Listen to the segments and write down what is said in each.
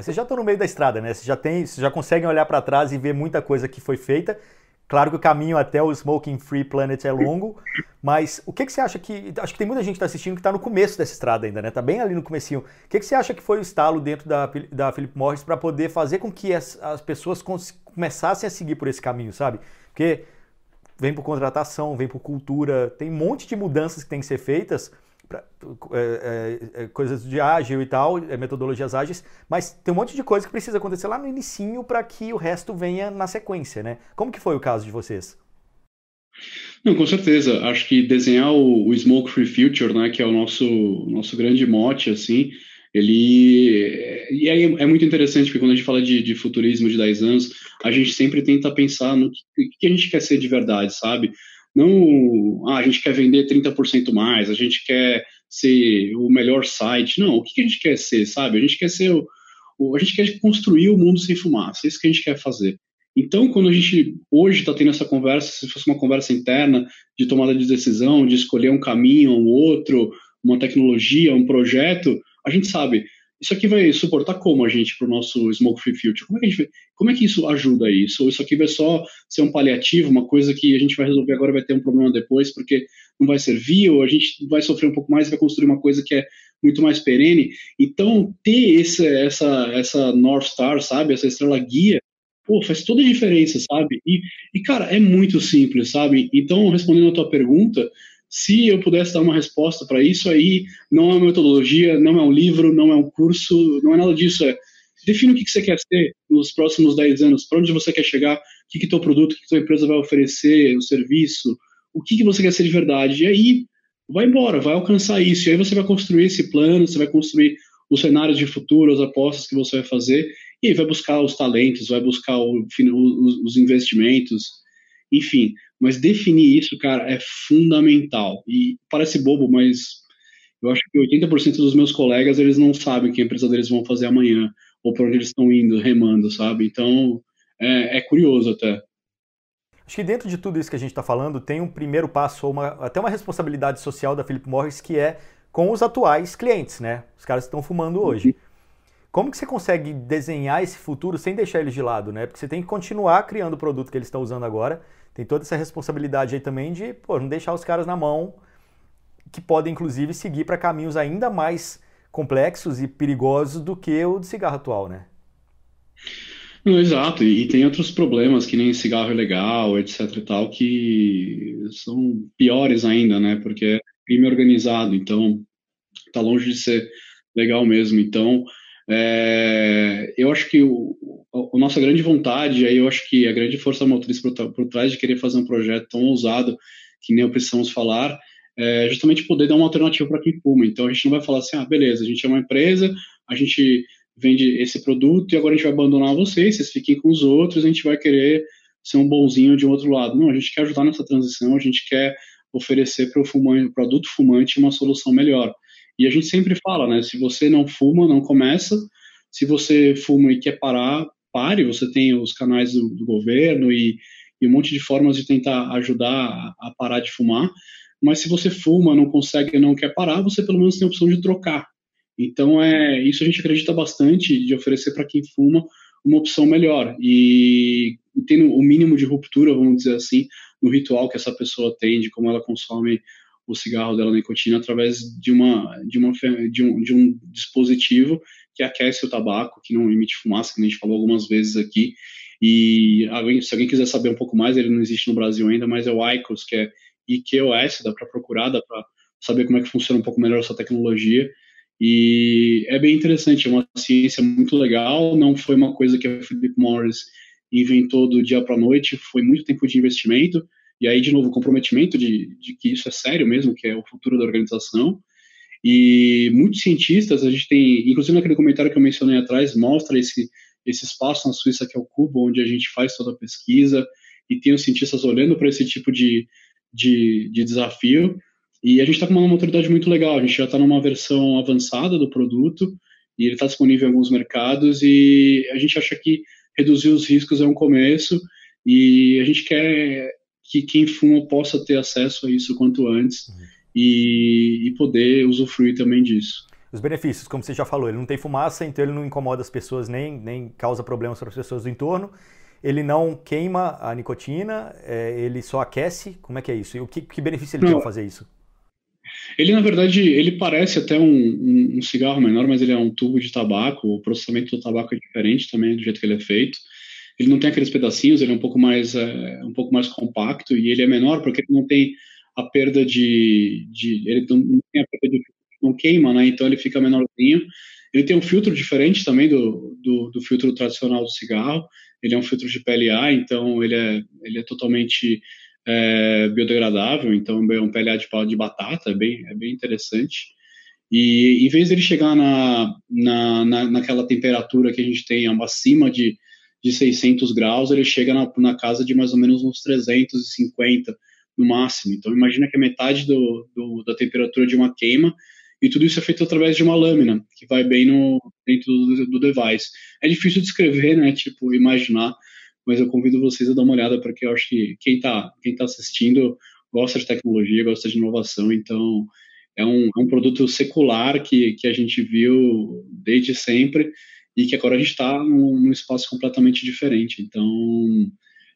Mas vocês já estão no meio da estrada, né? Vocês já, tem, vocês já conseguem olhar para trás e ver muita coisa que foi feita. Claro que o caminho até o Smoking Free Planet é longo, mas o que, que você acha que. Acho que tem muita gente que está assistindo que está no começo dessa estrada ainda, né? Está bem ali no comecinho. O que, que você acha que foi o estalo dentro da, da Philip Morris para poder fazer com que as, as pessoas começassem a seguir por esse caminho, sabe? Porque vem por contratação, vem por cultura, tem um monte de mudanças que tem que ser feitas pra, é, é, é, coisas de ágil e tal, é, metodologias ágeis, mas tem um monte de coisa que precisa acontecer lá no inicinho para que o resto venha na sequência, né? Como que foi o caso de vocês? Não, com certeza. Acho que desenhar o, o Smoke Free Future, né, que é o nosso, nosso grande mote, assim, ele e aí é muito interessante porque quando a gente fala de, de futurismo de 10 anos a gente sempre tenta pensar no que, que, a gente quer ser de verdade sabe não, ah, a gente quer vender 30% mais, a gente quer ser o melhor site. Não, o que a gente quer ser, sabe? A gente quer ser o, o a gente quer construir o mundo sem fumaça. É isso que a gente quer fazer. Então, quando a gente hoje está tendo essa conversa, se fosse uma conversa interna de tomada de decisão, de escolher um caminho, um outro, uma tecnologia, um projeto, a gente sabe, isso aqui vai suportar como a gente para o nosso Smoke Free Future? Como é, que gente, como é que isso ajuda isso? Ou isso aqui vai só ser um paliativo, uma coisa que a gente vai resolver agora vai ter um problema depois porque não vai servir, ou a gente vai sofrer um pouco mais e vai construir uma coisa que é muito mais perene. Então, ter esse, essa, essa North Star, sabe? Essa estrela guia, pô, faz toda a diferença, sabe? E, e, cara, é muito simples, sabe? Então, respondendo a tua pergunta, se eu pudesse dar uma resposta para isso, aí não é uma metodologia, não é um livro, não é um curso, não é nada disso. É define o que, você quer ser nos próximos 10 anos, para onde você quer chegar, o que, que teu produto, o que, que tua empresa vai oferecer, o serviço, o que, que você quer ser de verdade. E aí, vai embora, vai alcançar isso. E aí você vai construir esse plano, você vai construir os cenários de futuro, as apostas que você vai fazer, e aí vai buscar os talentos, vai buscar o, os investimentos, enfim, mas definir isso, cara, é fundamental. E parece bobo, mas eu acho que 80% dos meus colegas, eles não sabem que a empresa deles vão fazer amanhã, ou para onde eles estão indo, remando, sabe? Então, é, é, curioso até. Acho que dentro de tudo isso que a gente está falando, tem um primeiro passo, uma, até uma responsabilidade social da Philip Morris, que é com os atuais clientes, né? Os caras que estão fumando hoje. Uhum. Como que você consegue desenhar esse futuro sem deixar eles de lado, né? Porque você tem que continuar criando o produto que eles estão usando agora. Tem toda essa responsabilidade aí também de, pô, não deixar os caras na mão, que podem inclusive seguir para caminhos ainda mais complexos e perigosos do que o do cigarro atual, né? Não, exato, e, e, tem outros problemas, que nem cigarro ilegal, etc e tal, que são piores ainda, né? Porque é crime organizado, então tá longe de ser legal mesmo. Então, é, eu acho que o, a nossa grande vontade, aí eu acho que a grande força motriz por, por trás de querer fazer um projeto tão ousado que nem precisamos falar, é justamente poder dar uma alternativa para quem fuma. Então a gente não vai falar assim, ah, beleza, a gente é uma empresa, a gente vende esse produto e agora a gente vai abandonar vocês, vocês fiquem com os outros, a gente vai querer ser um bonzinho de um outro lado. Não, a gente quer ajudar nessa transição, a gente quer oferecer para o fumante, produto fumante uma solução melhor. E a gente sempre fala, né? Se você não fuma, não começa. Se você fuma e quer parar, pare. Você tem os canais do, do governo e, e, um monte de formas de tentar ajudar a, a, parar de fumar. Mas se você fuma, não consegue, não quer parar, você pelo menos tem a opção de trocar. Então é isso a gente acredita bastante de oferecer para quem fuma uma opção melhor e tendo o mínimo de ruptura, vamos dizer assim, no ritual que essa pessoa tem de como ela consome o cigarro dela nicotina através de uma de uma de um, de um dispositivo que aquece o tabaco, que não emite fumaça, que a gente falou algumas vezes aqui. E alguém, se alguém quiser saber um pouco mais, ele não existe no Brasil ainda, mas é o IQOS, que é IQOS, dá para procurar, dá para saber como é que funciona um pouco melhor essa tecnologia. E é bem interessante, é uma ciência muito legal, não foi uma coisa que a Philip Morris inventou do dia para a noite, foi muito tempo de investimento, e aí, de novo, o comprometimento de, de que isso é sério mesmo, que é o futuro da organização. E muitos cientistas, a gente tem, inclusive naquele comentário que eu mencionei atrás, mostra esse, esse espaço na Suíça que é o Cubo, onde a gente faz toda a pesquisa, e tem os cientistas olhando para esse tipo de, de, de desafio. E a gente está com uma maturidade muito legal, a gente já está numa versão avançada do produto, e ele está disponível em alguns mercados, e a gente acha que reduzir os riscos é um começo, e a gente quer que quem fuma possa ter acesso a isso quanto antes uhum. e, e, poder usufruir também disso. os benefícios, como você já falou, ele não tem fumaça, então ele não incomoda as pessoas nem, nem causa problemas para as pessoas do entorno. Ele não queima a nicotina, é, ele só aquece. Como é que é isso? E o que, que benefício ele não. tem ao fazer isso? Ele, na verdade, ele parece até um, um, um, cigarro menor, mas ele é um tubo de tabaco. O processamento do tabaco é diferente também do jeito que ele é feito. Ele não tem aqueles pedacinhos, ele é um pouco mais, é, um pouco mais compacto e ele é menor porque ele não tem a perda de, de ele não, não tem a perda de não queima, né? Então ele fica menorzinho. Ele tem um filtro diferente também do, do, do, filtro tradicional do cigarro. Ele é um filtro de PLA, então ele é, ele é totalmente é, biodegradável. Então é um PLA de, de batata, é bem, é bem interessante. E em vez dele chegar na, na, na, naquela temperatura que a gente tem acima de, de 600 graus, ele chega na, na casa de mais ou menos uns 350 no máximo. Então imagina que é metade do, do, da temperatura de uma queima e tudo isso é feito através de uma lâmina que vai bem no dentro do, do device. É difícil de escrever, né? Tipo, imaginar, mas eu convido vocês a dar uma olhada porque eu acho que quem está quem tá assistindo gosta de tecnologia, gosta de inovação, então é um, é um produto secular que, que a gente viu desde sempre e que agora a gente está num, num, espaço completamente diferente. Então,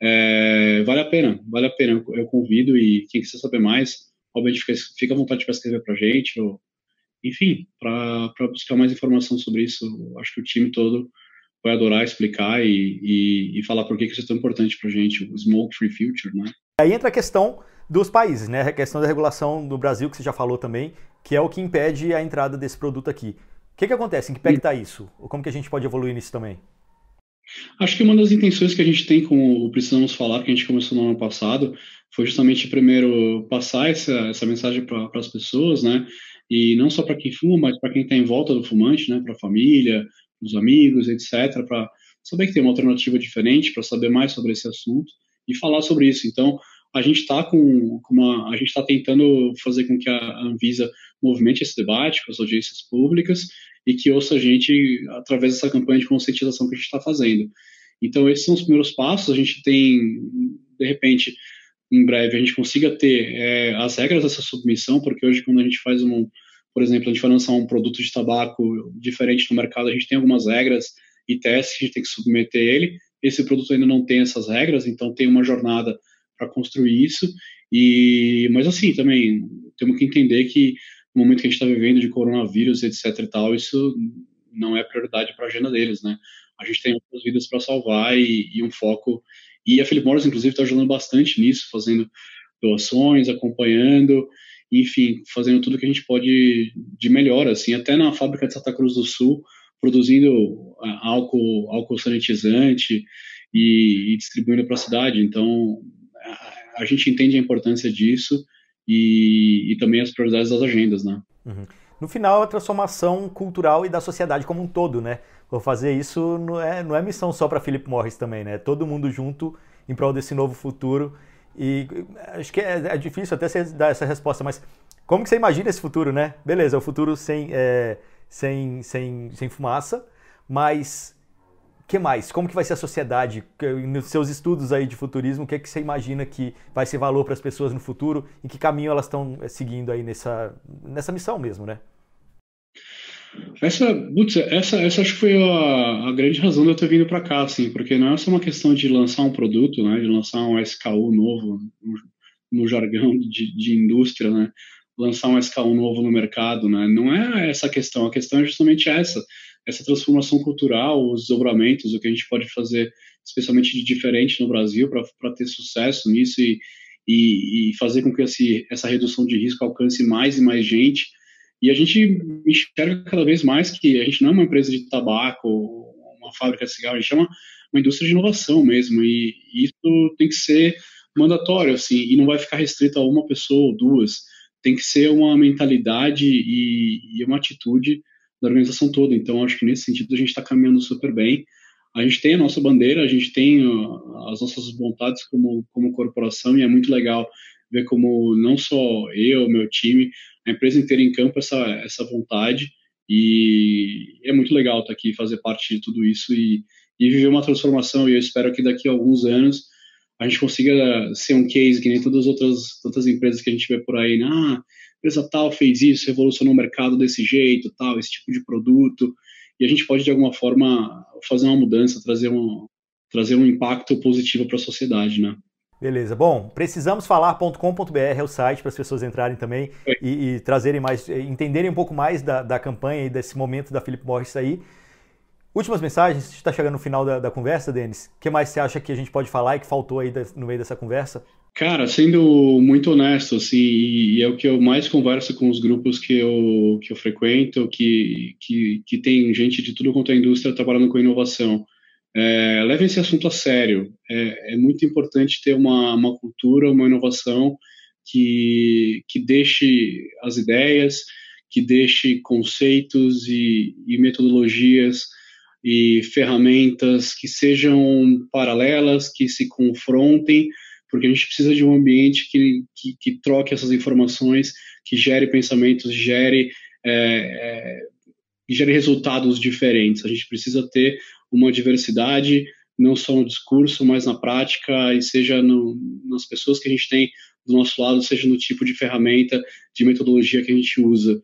é, vale a pena, vale a pena. Eu, eu convido e quem quiser saber mais, obviamente fica, fica à vontade para escrever para a gente ou enfim, para buscar mais informação sobre isso, acho que o time todo vai adorar explicar e, e, e falar por que isso é tão importante para a gente, o Smoke Free Future, né? Aí entra a questão dos países, né? A questão da regulação do Brasil, que você já falou também, que é o que impede a entrada desse produto aqui. O que, que acontece? Em que pé está isso? Ou como que a gente pode evoluir nisso também? Acho que uma das intenções que a gente tem com o Precisamos Falar, que a gente começou no ano passado, foi justamente primeiro passar essa, essa mensagem para as pessoas, né? e não só para quem fuma, mas para quem está em volta do fumante, né, para a família, os amigos, etc., para saber que tem uma alternativa diferente, para saber mais sobre esse assunto e falar sobre isso. Então, a gente está com, com, a gente está tentando fazer com que a Anvisa movimente esse debate com as audiências públicas e que ouça a gente através dessa campanha de conscientização que a gente está fazendo. Então, esses são os primeiros passos. A gente tem, de repente, em breve a gente consiga ter é, as regras dessa submissão, porque hoje quando a gente faz um, por exemplo, a gente vai lançar um produto de tabaco diferente no mercado, a gente tem algumas regras e testes que a gente tem que submeter ele. Esse produto ainda não tem essas regras, então tem uma jornada para construir isso. E, mas assim, também temos que entender que no momento que a gente está vivendo de coronavírus, etc e tal, isso não é prioridade para a agenda deles, né? A gente tem outras vidas para salvar e, e um foco e a Philip Morris, inclusive, está ajudando bastante nisso, fazendo doações, acompanhando, enfim, fazendo tudo que a gente pode de melhor, assim, até na fábrica de Santa Cruz do Sul, produzindo álcool, álcool sanitizante e, e distribuindo para a cidade. Então, a, gente entende a importância disso e, e, também as prioridades das agendas, né? Uhum. No final, a transformação cultural e da sociedade como um todo, né? Vou fazer isso não é, não é missão só para Philip Morris também, né? Todo mundo junto em prol desse novo futuro. E acho que é, é difícil até você dar essa resposta, mas como que você imagina esse futuro, né? Beleza, o futuro sem, é, sem, sem, sem fumaça, mas que mais? Como que vai ser a sociedade? Nos seus estudos aí de futurismo, o que, é que você imagina que vai ser valor para as pessoas no futuro? Em que caminho elas estão é, seguindo aí nessa, nessa missão mesmo, né? Essa, putz, essa, essa acho que foi a, a grande razão de eu ter vindo para cá, assim, porque não é só uma questão de lançar um produto, né, de lançar um SKU novo, no, no jargão de, de indústria, né, lançar um SKU novo no mercado, né, não é essa a questão, a questão é justamente essa, essa transformação cultural, os desdobramentos, o que a gente pode fazer, especialmente de diferente no Brasil, para ter sucesso nisso e, e, e fazer com que esse, essa redução de risco alcance mais e mais gente, e a gente enxerga cada vez mais que a gente não é uma empresa de tabaco, uma fábrica de cigarro, a gente é uma, uma indústria de inovação mesmo. E, e isso tem que ser mandatório, assim, e não vai ficar restrito a uma pessoa ou duas. Tem que ser uma mentalidade e, e uma atitude da organização toda. Então, acho que nesse sentido a gente está caminhando super bem. A gente tem a nossa bandeira, a gente tem as nossas vontades como, como corporação e é muito legal ver como não só eu, meu time, a empresa inteira em campo essa, essa vontade e é muito legal estar aqui fazer parte de tudo isso e, e viver uma transformação e eu espero que daqui a alguns anos a gente consiga ser um case que nem todas as outras, outras empresas que a gente vê por aí, ah, empresa tal fez isso, revolucionou o mercado desse jeito, tal, esse tipo de produto, e a gente pode de alguma forma fazer uma mudança, trazer um, trazer um impacto positivo para a sociedade, né? Beleza. Bom, precisamosfalar.com.br é o site para as pessoas entrarem também e, e, trazerem mais, entenderem um pouco mais da, da campanha e desse momento da Philip Morris aí. Últimas mensagens, está chegando no final da, da conversa, Denis. O que mais você acha que a gente pode falar e que faltou aí no meio dessa conversa? Cara, sendo muito honesto, assim, e é o que eu mais converso com os grupos que eu, que eu frequento, que, que, que tem gente de tudo quanto é indústria trabalhando com inovação. É, leve esse assunto a sério. É, é muito importante ter uma, uma cultura, uma inovação que, que deixe as ideias, que deixe conceitos e, e metodologias e ferramentas que sejam paralelas, que se confrontem, porque a gente precisa de um ambiente que, que, que troque essas informações, que gere pensamentos, gere, é, é, gere resultados diferentes. A gente precisa ter uma diversidade, não só no discurso, mas na prática, e seja no, nas pessoas que a gente tem do nosso lado, seja no tipo de ferramenta, de metodologia que a gente usa.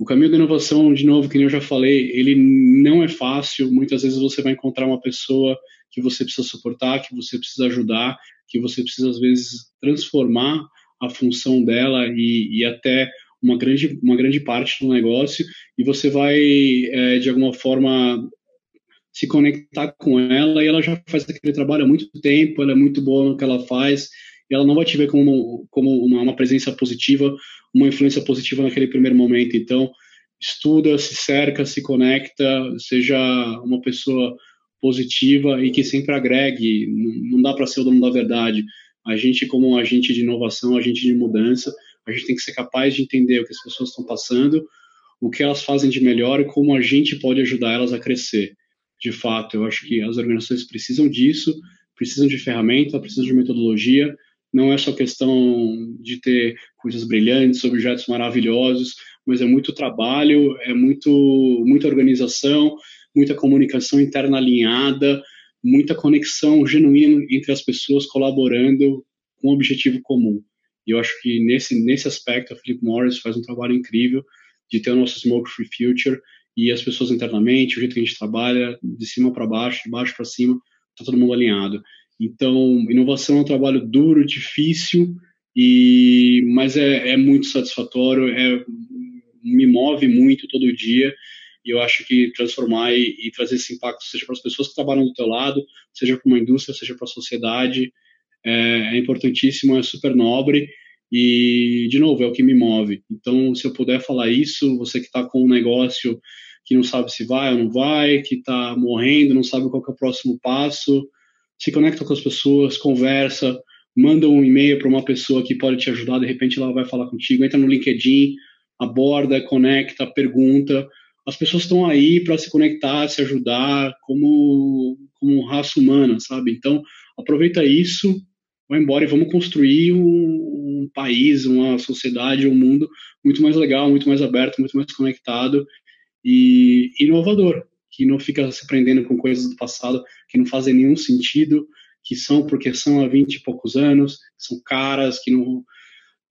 O caminho da inovação, de novo, que eu já falei, ele não é fácil. Muitas vezes você vai encontrar uma pessoa que você precisa suportar, que você precisa ajudar, que você precisa, às vezes, transformar a função dela e, e até uma grande, uma grande parte do negócio, e você vai, é, de alguma forma, se conectar com ela, e ela já faz aquele trabalho há muito tempo, ela é muito boa no que ela faz, e ela não vai te ver como, como uma, uma presença positiva, uma influência positiva naquele primeiro momento. Então, estuda, se cerca, se conecta, seja uma pessoa positiva e que sempre agregue. Não dá para ser o dono da verdade. A gente, como agente de inovação, agente de mudança, a gente tem que ser capaz de entender o que as pessoas estão passando, o que elas fazem de melhor e como a gente pode ajudar elas a crescer. De fato, eu acho que as organizações precisam disso, precisam de ferramenta, precisam de metodologia. Não é só questão de ter coisas brilhantes, objetos maravilhosos, mas é muito trabalho, é muito muita organização, muita comunicação interna alinhada, muita conexão genuína entre as pessoas colaborando com um objetivo comum. E eu acho que nesse, nesse aspecto a Philip Morris faz um trabalho incrível de ter o nosso Smoke Free Future e as pessoas internamente, o jeito que a gente trabalha, de cima para baixo, de baixo para cima, está todo mundo alinhado. Então, inovação é um trabalho duro, difícil, e mas é, é muito satisfatório, é, me move muito todo dia e eu acho que transformar e, e trazer esse impacto, seja para as pessoas que trabalham do teu lado, seja para uma indústria, seja para a sociedade, é, é, importantíssimo, é super nobre e, de novo, é o que me move. Então, se eu puder falar isso, você que está com um negócio que não sabe se vai ou não vai, que está morrendo, não sabe qual é o próximo passo, se conecta com as pessoas, conversa, manda um e-mail para uma pessoa que pode te ajudar, de repente ela vai falar contigo, entra no LinkedIn, aborda, conecta, pergunta, as pessoas estão aí para se conectar, se ajudar como, como raça humana, sabe? Então, aproveita isso, vai embora e vamos construir um, um, país, uma sociedade, um mundo muito mais legal, muito mais aberto, muito mais conectado e inovador, que não fica se prendendo com coisas do passado que não fazem nenhum sentido, que são porque são há 20 e poucos anos, são caras que não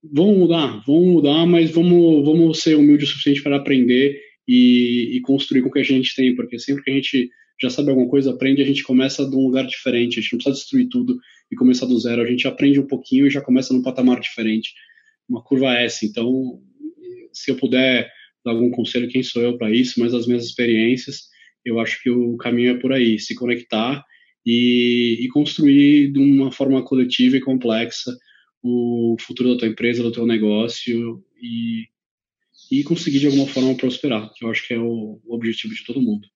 vão mudar, vão mudar, mas vamos, vamos ser humildes o suficiente para aprender e, e, construir com o que a gente tem, porque sempre que a gente já sabe alguma coisa, aprende, a gente começa de um lugar diferente, a gente não precisa destruir tudo e começar do zero, a gente aprende um pouquinho e já começa num patamar diferente, uma curva S. Então, se eu puder dar algum conselho, quem sou eu para isso, mas as minhas experiências, eu acho que o caminho é por aí, se conectar e, e construir de uma forma coletiva e complexa o futuro da tua empresa, do teu negócio e e conseguir de alguma forma prosperar, que eu acho que é o, objetivo de todo mundo.